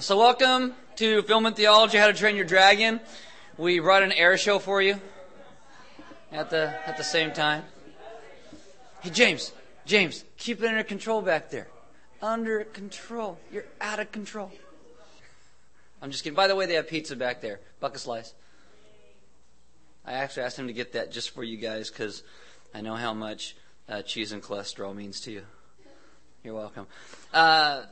so welcome to Film and Theology, How to Train Your Dragon. We brought an air show for you at the at the same time. Hey James, James, keep it under control back there. Under control. You're out of control. I'm just kidding. By the way, they have pizza back there. Bucket slice. I actually asked him to get that just for you guys because I know how much uh, cheese and cholesterol means to you. You're welcome. Uh,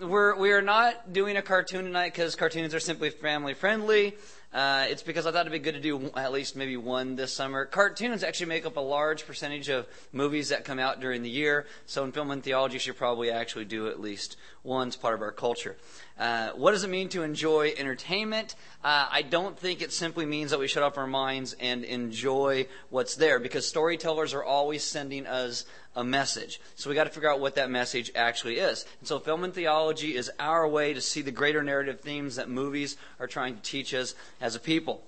we're we are not doing a cartoon tonight because cartoons are simply family friendly. Uh, it's because I thought it'd be good to do at least maybe one this summer. Cartoons actually make up a large percentage of movies that come out during the year. So in film and theology, you should probably actually do at least one. It's part of our culture. Uh, what does it mean to enjoy entertainment? Uh, I don't think it simply means that we shut off our minds and enjoy what's there because storytellers are always sending us a message. So we got to figure out what that message actually is. And so film and theology is our way to see the greater narrative themes that movies are trying to teach us as a people.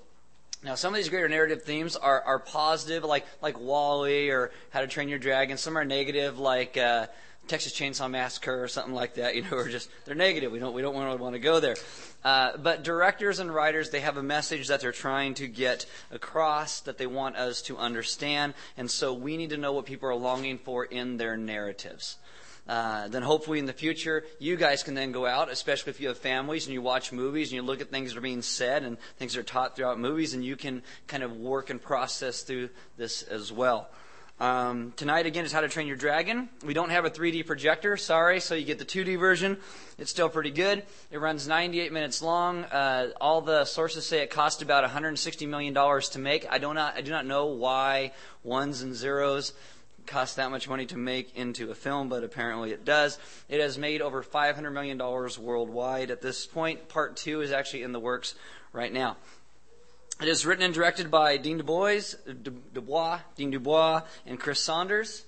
Now, some of these greater narrative themes are, are positive, like like WALL-E or How to Train Your Dragon. Some are negative, like uh, Texas Chainsaw Massacre or something like that, you know, or just they're negative. We don't we don't want to want to go there. Uh, but directors and writers, they have a message that they're trying to get across that they want us to understand, and so we need to know what people are longing for in their narratives. Uh, then hopefully in the future, you guys can then go out, especially if you have families and you watch movies and you look at things that are being said and things that are taught throughout movies, and you can kind of work and process through this as well. Um, tonight, again, is How to Train Your Dragon. We don't have a 3D projector, sorry, so you get the 2D version. It's still pretty good. It runs 98 minutes long. Uh, all the sources say it cost about $160 million to make. I do, not, I do not know why ones and zeros cost that much money to make into a film, but apparently it does. It has made over $500 million worldwide at this point. Part two is actually in the works right now. It is written and directed by Dean Dubois, Dubois, Dean Dubois, and Chris Saunders.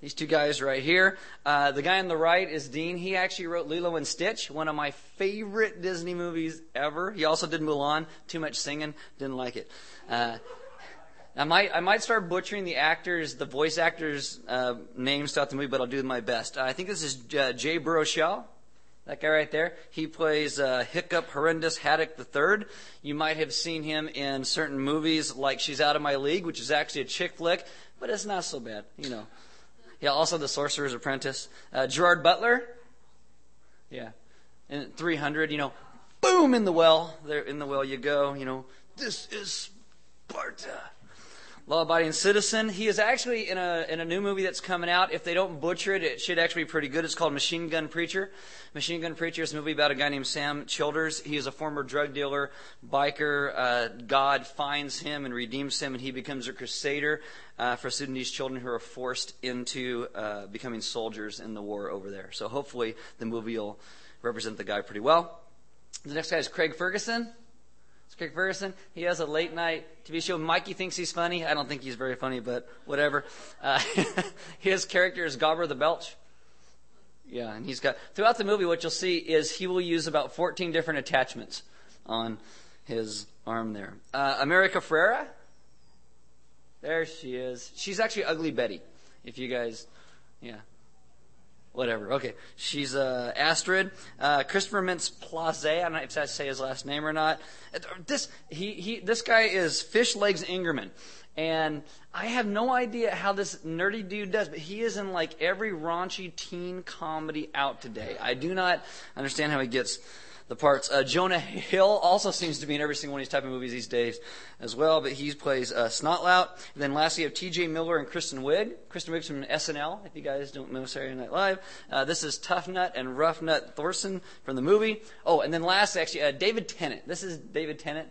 These two guys right here. Uh, the guy on the right is Dean. He actually wrote Lilo and Stitch, one of my favorite Disney movies ever. He also did Mulan. Too much singing, didn't like it. Uh, I might I might start butchering the actors, the voice actors' uh, names throughout the movie, but I'll do my best. I think this is uh, Jay Baruchel. That guy right there, he plays uh, Hiccup Horrendous Haddock III. You might have seen him in certain movies like She's Out of My League, which is actually a chick flick, but it's not so bad, you know. Yeah, also The Sorcerer's Apprentice. Uh, Gerard Butler, yeah. And 300, you know, boom in the well. There in the well you go, you know. This is Sparta law-abiding citizen. He is actually in a in a new movie that's coming out. If they don't butcher it, it should actually be pretty good. It's called Machine Gun Preacher. Machine Gun Preacher is a movie about a guy named Sam Childers. He is a former drug dealer, biker. Uh, God finds him and redeems him, and he becomes a crusader uh, for Sudanese children who are forced into uh, becoming soldiers in the war over there. So hopefully the movie will represent the guy pretty well. The next guy is Craig Ferguson. Craig Ferguson. He has a late night TV show. Mikey thinks he's funny. I don't think he's very funny, but whatever. Uh, his character is Gobber the Belch. Yeah, and he's got throughout the movie. What you'll see is he will use about 14 different attachments on his arm there. Uh, America Ferrera. There she is. She's actually Ugly Betty. If you guys, yeah whatever. Okay, she's uh, Astrid. Uh, Christopher Mintz Plasse. I don't know if I say his last name or not. This he he. This guy is Fish Legs Ingerman. And I have no idea how this nerdy dude does, but he is in like every raunchy teen comedy out today. I do not understand how he gets the parts. Uh, Jonah Hill also seems to be in every single one of these type of movies these days as well, but he plays uh, Snotlout. And then lastly, you have T.J. Miller and Kristen Wiig. Kristen Wiig's from SNL, if you guys don't know Saturday Night Live. Uh, this is Tuffnut and Ruffnut Thorston from the movie. Oh, and then last, actually, uh, David Tennant. This is David Tennant.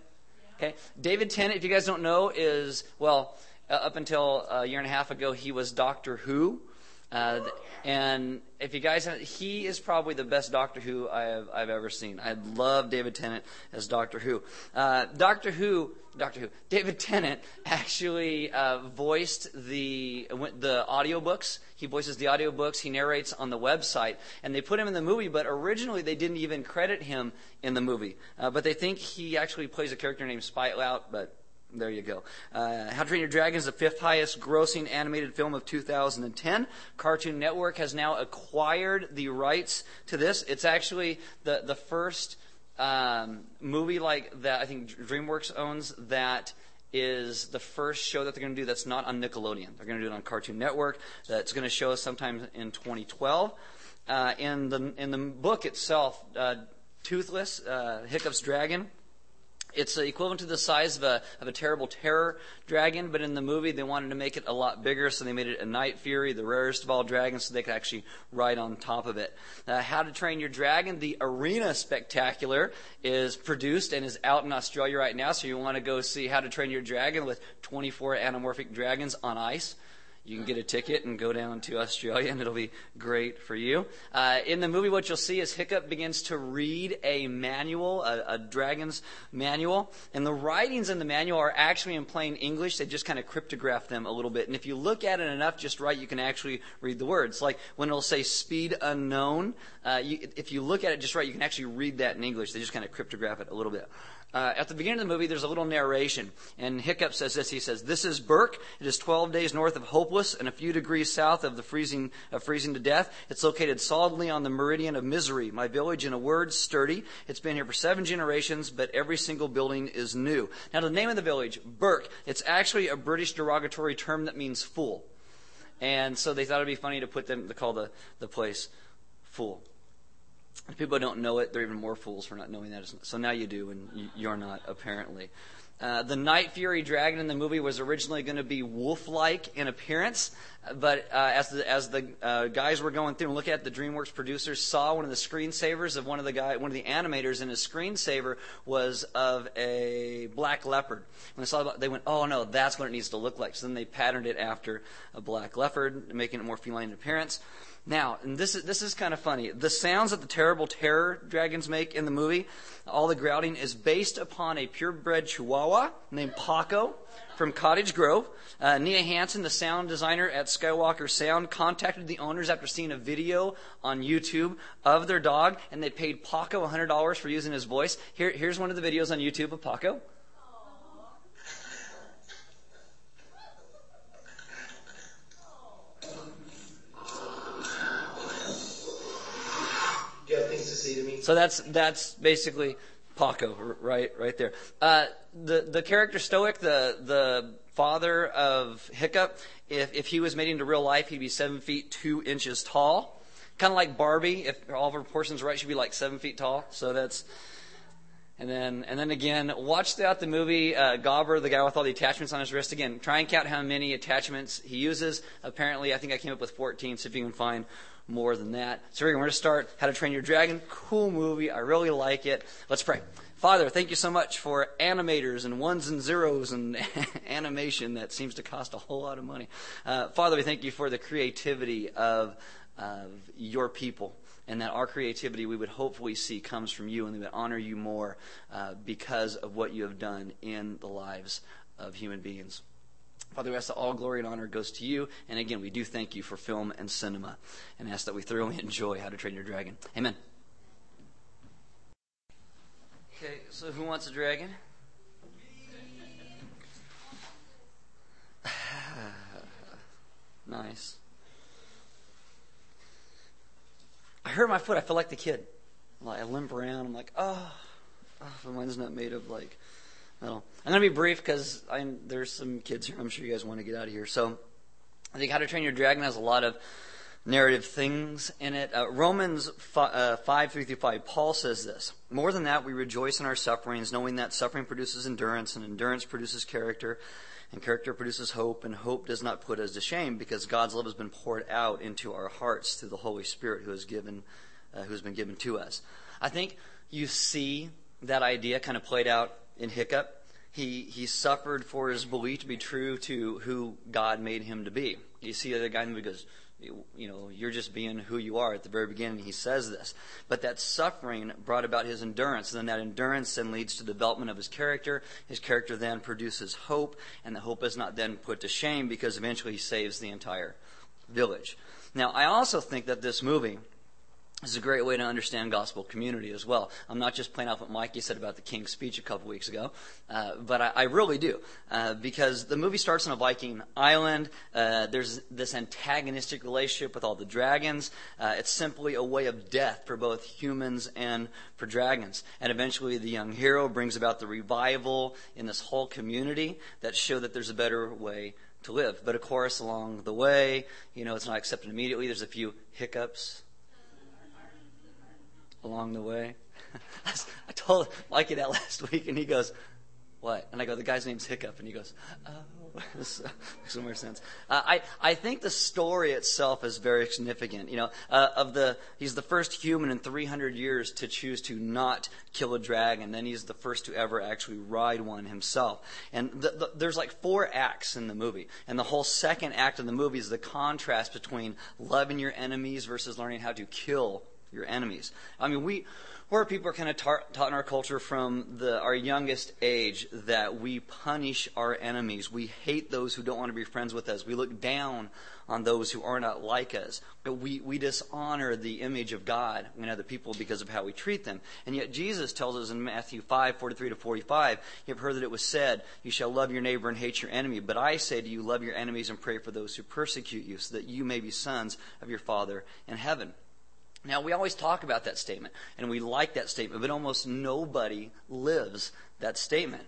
Okay, David Tennant, if you guys don't know, is well. Uh, up until a year and a half ago, he was Doctor Who. Uh, and if you guys, have, he is probably the best Doctor Who I have I've ever seen. I love David Tennant as Doctor Who. Uh, Doctor Who, Doctor Who, David Tennant actually uh, voiced the the audiobooks. He voices the audiobooks. He narrates on the website, and they put him in the movie. But originally, they didn't even credit him in the movie. Uh, but they think he actually plays a character named Spitelout, but there you go. Uh, How to Train Your Dragon is the fifth highest grossing animated film of 2010. Cartoon Network has now acquired the rights to this. It's actually the, the first um, movie like that. I think DreamWorks owns that is the first show that they're going to do that's not on Nickelodeon. They're going to do it on Cartoon Network. That's going to show us sometime in 2012. Uh, in the in the book itself, uh, Toothless, uh, Hiccup's dragon it's equivalent to the size of a, of a terrible terror dragon, but in the movie they wanted to make it a lot bigger, so they made it a night fury, the rarest of all dragons, so they could actually ride on top of it. Uh, How to Train Your Dragon, the Arena Spectacular, is produced and is out in Australia right now, so you want to go see How to Train Your Dragon with 24 anamorphic dragons on ice you can get a ticket and go down to Australia, and it'll be great for you. Uh, in the movie, what you'll see is Hiccup begins to read a manual, a, a, dragon's manual, and the writings in the manual are actually in plain English. They just kind of cryptograph them a little bit. And if you look at it enough just right, you can actually read the words. Like when it'll say speed unknown, uh, you, if you look at it just right, you can actually read that in English. They just kind of cryptograph it a little bit. Uh, at the beginning of the movie, there's a little narration, and Hiccup says this. He says, "This is Berk. It is 12 days north of Hopeless and a few degrees south of the freezing of freezing to death. It's located solidly on the meridian of misery. My village, in a word, sturdy. It's been here for seven generations, but every single building is new. Now, the name of the village, Berk. It's actually a British derogatory term that means fool, and so they thought it'd be funny to put them to call the the place fool." If people don't know it, they're even more fools for not knowing that. So now you do, and you're not, apparently. Uh, the Night Fury dragon in the movie was originally going to be wolf-like in appearance, but uh, as the as the uh, guys were going through and looking at the DreamWorks producers saw one of the screensavers of one of the guy one of the animators, and his screensaver was of a black leopard. When they saw they went, "Oh no, that's what it needs to look like." So then they patterned it after a black leopard, making it more feline in appearance. Now, and this is, this is kind of funny. The sounds that the terrible terror dragons make in the movie, all the growling, is based upon a purebred chihuahua named Paco from Cottage Grove. Uh, Nia Hansen, the sound designer at Skywalker Sound, contacted the owners after seeing a video on YouTube of their dog, and they paid Paco $100 for using his voice. Here, here's one of the videos on YouTube of Paco. So that's that's basically Paco, right, right there. Uh, the the character Stoic, the the father of Hiccup, if if he was made into real life, he'd be seven feet two inches tall, kind of like Barbie. If all of her proportions are right, she'd be like seven feet tall. So that's. And then, and then again, watch throughout the movie, uh, Gobber, the guy with all the attachments on his wrist. Again, try and count how many attachments he uses. Apparently, I think I came up with 14. See if you can find more than that. So we're going to start How to Train Your Dragon. Cool movie. I really like it. Let's pray. Father, thank you so much for animators and ones and zeros and animation that seems to cost a whole lot of money. Uh, Father, we thank you for the creativity of, of your people and that our creativity we would hopefully see comes from you and we would honor you more uh, because of what you have done in the lives of human beings. Father, we ask that all glory and honor goes to you. And again, we do thank you for film and cinema and ask that we thoroughly enjoy How to Train Your Dragon. Amen. Okay, so who wants a dragon? nice. I hurt my foot. I feel like the kid. Like I limp around. I'm like, oh, oh mine's not made of like I'm going to be brief because there's some kids here. I'm sure you guys want to get out of here. So, I think How to Train Your Dragon has a lot of narrative things in it. Uh, Romans 5, uh, 5 3 through 5, Paul says this More than that, we rejoice in our sufferings, knowing that suffering produces endurance, and endurance produces character, and character produces hope, and hope does not put us to shame because God's love has been poured out into our hearts through the Holy Spirit who has given, uh, who has been given to us. I think you see that idea kind of played out in Hiccup. He, he suffered for his belief to be true to who God made him to be. You see the guy in the movie goes, you know, you're just being who you are. At the very beginning, he says this. But that suffering brought about his endurance. And then that endurance then leads to development of his character. His character then produces hope, and the hope is not then put to shame because eventually he saves the entire village. Now, I also think that this movie This is a great way to understand gospel community as well. I'm not just playing off what Mikey said about the King's speech a couple weeks ago, uh, but I, I, really do. Uh, because the movie starts on a Viking island. Uh, there's this antagonistic relationship with all the dragons. Uh, it's simply a way of death for both humans and for dragons. And eventually the young hero brings about the revival in this whole community that show that there's a better way to live. But of course, along the way, you know, it's not accepted immediately. There's a few hiccups along the way. I told Mikey that last week, and he goes, "What?" And I go, "The guy's name's Hiccup," and he goes, "Oh." this makes more sense. Uh, I I think the story itself is very significant. You know, uh, of the he's the first human in 300 years to choose to not kill a dragon. Then he's the first to ever actually ride one himself. And the, the, there's like four acts in the movie, and the whole second act of the movie is the contrast between loving your enemies versus learning how to kill your enemies. I mean, we, where people are kind of taught, taught in our culture from the, our youngest age that we punish our enemies. We hate those who don't want to be friends with us. We look down on those who are not like us. We, we dishonor the image of God in other people because of how we treat them. And yet Jesus tells us in Matthew 5, 43 to 45, you've heard that it was said, you shall love your neighbor and hate your enemy. But I say to you, love your enemies and pray for those who persecute you so that you may be sons of your Father in heaven. Now, we always talk about that statement, and we like that statement, but almost nobody lives that statement.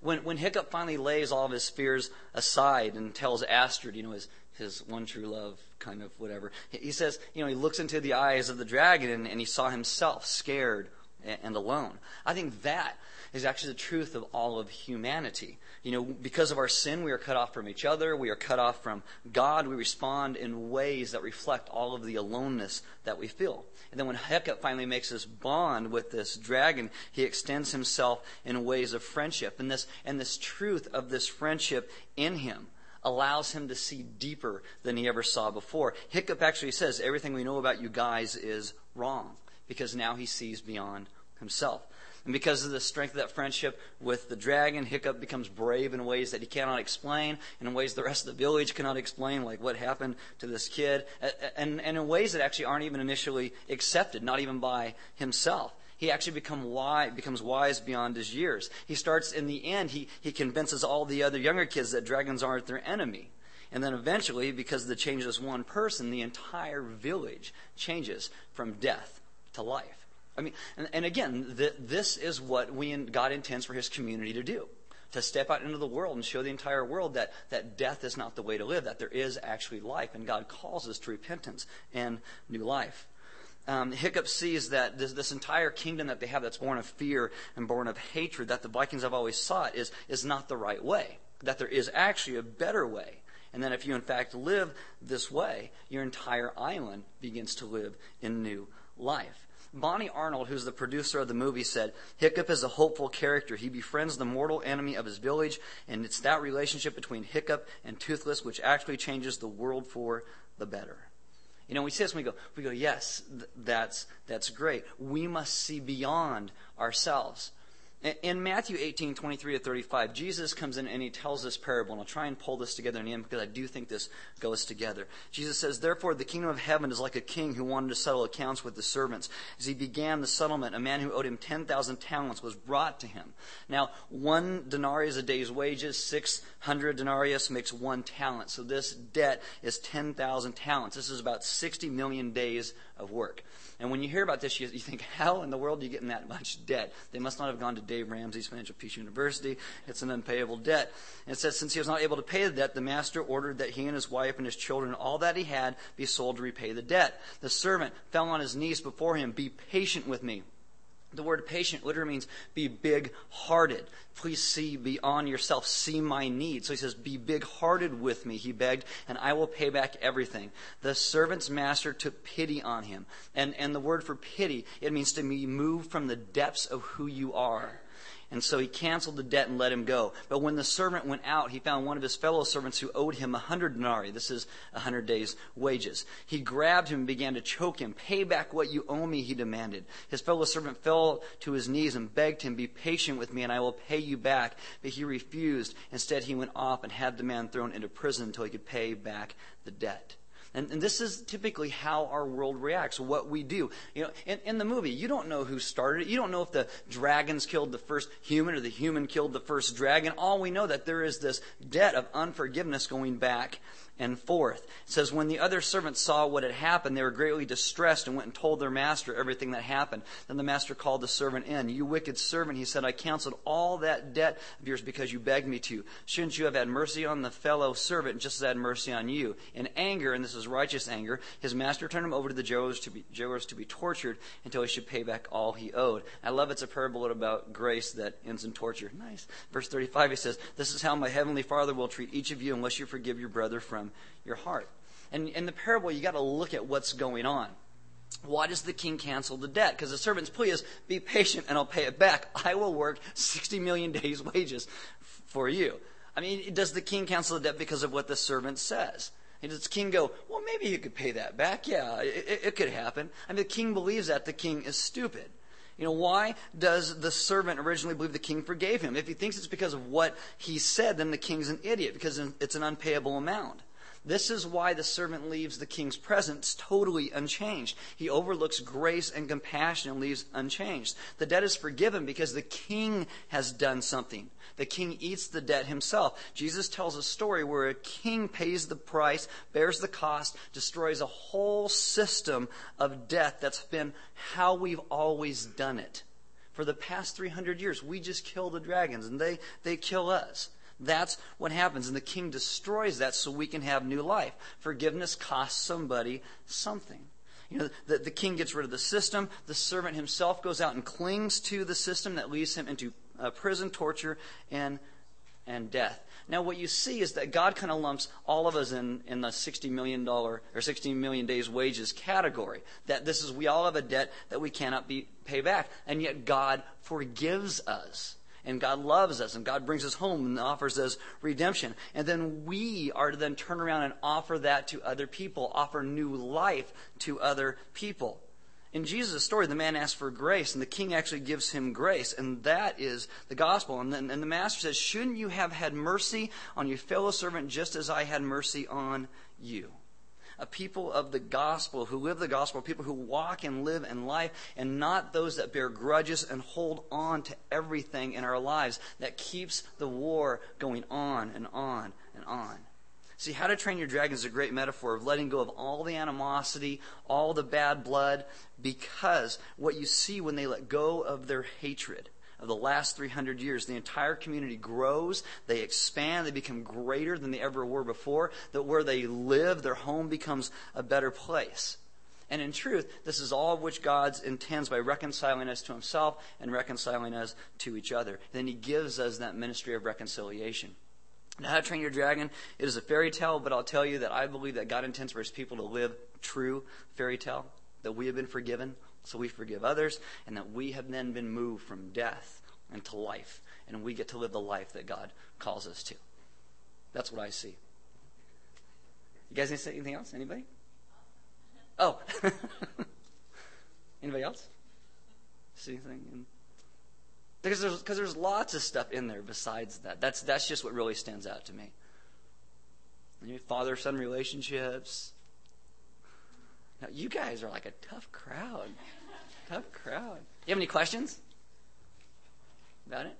When, when Hiccup finally lays all of his fears aside and tells Astrid, you know, his, his one true love, kind of whatever, he says, you know, he looks into the eyes of the dragon and, and he saw himself scared and, and alone. I think that is actually the truth of all of humanity. You know, because of our sin, we are cut off from each other. We are cut off from God. We respond in ways that reflect all of the aloneness that we feel. And then when Hiccup finally makes this bond with this dragon, he extends himself in ways of friendship. And this, and this truth of this friendship in him allows him to see deeper than he ever saw before. Hiccup actually says, everything we know about you guys is wrong because now he sees beyond himself. And because of the strength of that friendship with the dragon, Hiccup becomes brave in ways that he cannot explain, and in ways the rest of the village cannot explain, like what happened to this kid, and, and in ways that actually aren't even initially accepted, not even by himself he actually become wise, becomes wise beyond his years. He starts, in the end, he, he convinces all the other younger kids that dragons aren't their enemy. And then eventually, because of the change of this one person, the entire village changes from death to life. I mean, and, and again, the, this is what we God intends for His community to do. To step out into the world and show the entire world that, that death is not the way to live, that there is actually life, and God calls us to repentance and new life. Um, Hiccup sees that this, this, entire kingdom that they have that's born of fear and born of hatred, that the Vikings have always sought, is, is not the right way. That there is actually a better way. And then if you in fact live this way, your entire island begins to live in new life. Bonnie Arnold, who's the producer of the movie, said, Hiccup is a hopeful character. He befriends the mortal enemy of his village, and it's that relationship between Hiccup and Toothless which actually changes the world for the better. You know, we say this and we go, we go, yes, th- that's, that's great. We must see beyond ourselves. In Matthew 18, 23 to 35, Jesus comes in and he tells this parable, and I'll try and pull this together in the end because I do think this goes together. Jesus says, Therefore, the kingdom of heaven is like a king who wanted to settle accounts with the servants. As he began the settlement, a man who owed him 10,000 talents was brought to him. Now, one denarius a day's wages, 600 denarius makes one talent. So this debt is 10,000 talents. This is about 60 million days of work. And when you hear about this, you, you think, how in the world are you getting that much debt? They must not have gone to Dave Ramsey's Financial Peace University. It's an unpayable debt. And it says, since he was not able to pay the debt, the master ordered that he and his wife and his children, all that he had, be sold to repay the debt. The servant fell on his knees before him. Be patient with me the word patient literally means be big hearted. Please see beyond yourself. See my need. So he says, Be big hearted with me, he begged, and I will pay back everything. The servant's master took pity on him. And, and the word for pity, it means to be moved from the depths of who you are. And so he canceled the debt and let him go. But when the servant went out, he found one of his fellow servants who owed him a hundred denarii. This is a hundred days' wages. He grabbed him and began to choke him. Pay back what you owe me, he demanded. His fellow servant fell to his knees and begged him, Be patient with me and I will pay you back. But he refused. Instead, he went off and had the man thrown into prison until he could pay back the debt. And, and, this is typically how our world reacts, what we do. You know, in, in, the movie, you don't know who started it. You don't know if the dragons killed the first human or the human killed the first dragon. All we know that there is this debt of unforgiveness going back and forth. It says, When the other servants saw what had happened, they were greatly distressed and went and told their master everything that happened. Then the master called the servant in. You wicked servant, he said, I canceled all that debt of yours because you begged me to. Shouldn't you have had mercy on the fellow servant just as I had mercy on you? In anger, and this is righteous anger, his master turned him over to the jailers to be, jailers to be tortured until he should pay back all he owed. I love it's a parable about grace that ends in torture. Nice. Verse 35, he says, This is how my heavenly Father will treat each of you unless you forgive your brother from your heart. And in the parable, you got to look at what's going on. Why does the king cancel the debt? Because the servant's plea is, be patient and I'll pay it back. I will work 60 million days' wages for you. I mean, does the king cancel the debt because of what the servant says? And does the king go, well, maybe you could pay that back? Yeah, it, it could happen. I mean, the king believes that. The king is stupid. You know, why does the servant originally believe the king forgave him? If he thinks it's because of what he said, then the king's an idiot because it's an unpayable amount. This is why the servant leaves the king's presence totally unchanged. He overlooks grace and compassion and leaves unchanged. The debt is forgiven because the king has done something. The king eats the debt himself. Jesus tells a story where a king pays the price, bears the cost, destroys a whole system of death that's been how we've always done it. For the past 300 years, we just kill the dragons and they, they kill us. That's what happens. And the king destroys that so we can have new life. Forgiveness costs somebody something. You know, the, the king gets rid of the system. The servant himself goes out and clings to the system that leads him into uh, prison, torture, and, and death. Now, what you see is that God kind of lumps all of us in, in the $60 million or 16 million days wages category. That this is, we all have a debt that we cannot be, pay back. And yet God forgives us and God loves us and God brings us home and offers us redemption. And then we are to then turn around and offer that to other people, offer new life to other people. In Jesus' story, the man asks for grace, and the king actually gives him grace, and that is the gospel. And then and the master says, Shouldn't you have had mercy on your fellow servant just as I had mercy on you? A people of the gospel, who live the gospel, people who walk and live in life, and not those that bear grudges and hold on to everything in our lives that keeps the war going on and on and on. See, How to Train Your Dragon is a great metaphor of letting go of all the animosity, all the bad blood, because what you see when they let go of their hatred of the last 300 years. The entire community grows, they expand, they become greater than they ever were before, that where they live, their home becomes a better place. And in truth, this is all of which God intends by reconciling us to himself and reconciling us to each other. Then he gives us that ministry of reconciliation. Now, How to Train Your Dragon, it is a fairy tale, but I'll tell you that I believe that God intends for his people to live true fairy tale, that we have been forgiven, so we forgive others, and that we have then been moved from death into life, and we get to live the life that God calls us to. That's what I see. You guys need to say anything else? Anybody? Oh. Anybody else? See anything? Because there's, because there's lots of stuff in there besides that. That's, that's just what really stands out to me. Father son relationships, now, you guys are like a tough crowd. tough crowd. You have any questions about it?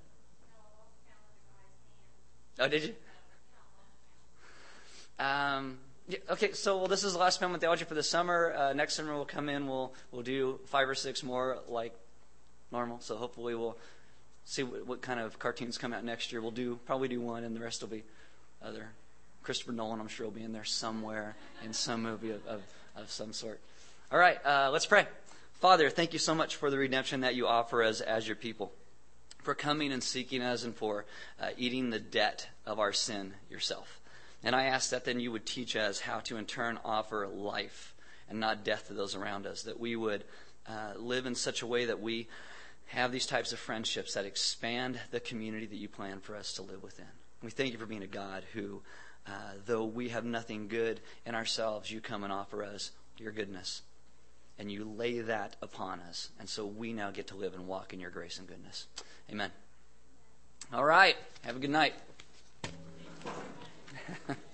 Oh, did you? Um, yeah, okay, so well, this is the last Family Theology for the summer. Uh, next summer we'll come in. We'll we'll do five or six more like normal. So hopefully we'll see what, what kind of cartoons come out next year. We'll do probably do one, and the rest will be other. Christopher Nolan, I'm sure, will be in there somewhere in some movie of, of of some sort. All right, uh, let's pray. Father, thank you so much for the redemption that you offer us as your people, for coming and seeking us, and for uh, eating the debt of our sin yourself. And I ask that then you would teach us how to in turn offer life and not death to those around us, that we would uh, live in such a way that we have these types of friendships that expand the community that you plan for us to live within. We thank you for being a God who uh, though we have nothing good in ourselves, you come and offer us your goodness. And you lay that upon us. And so we now get to live and walk in your grace and goodness. Amen. All right. Have a good night.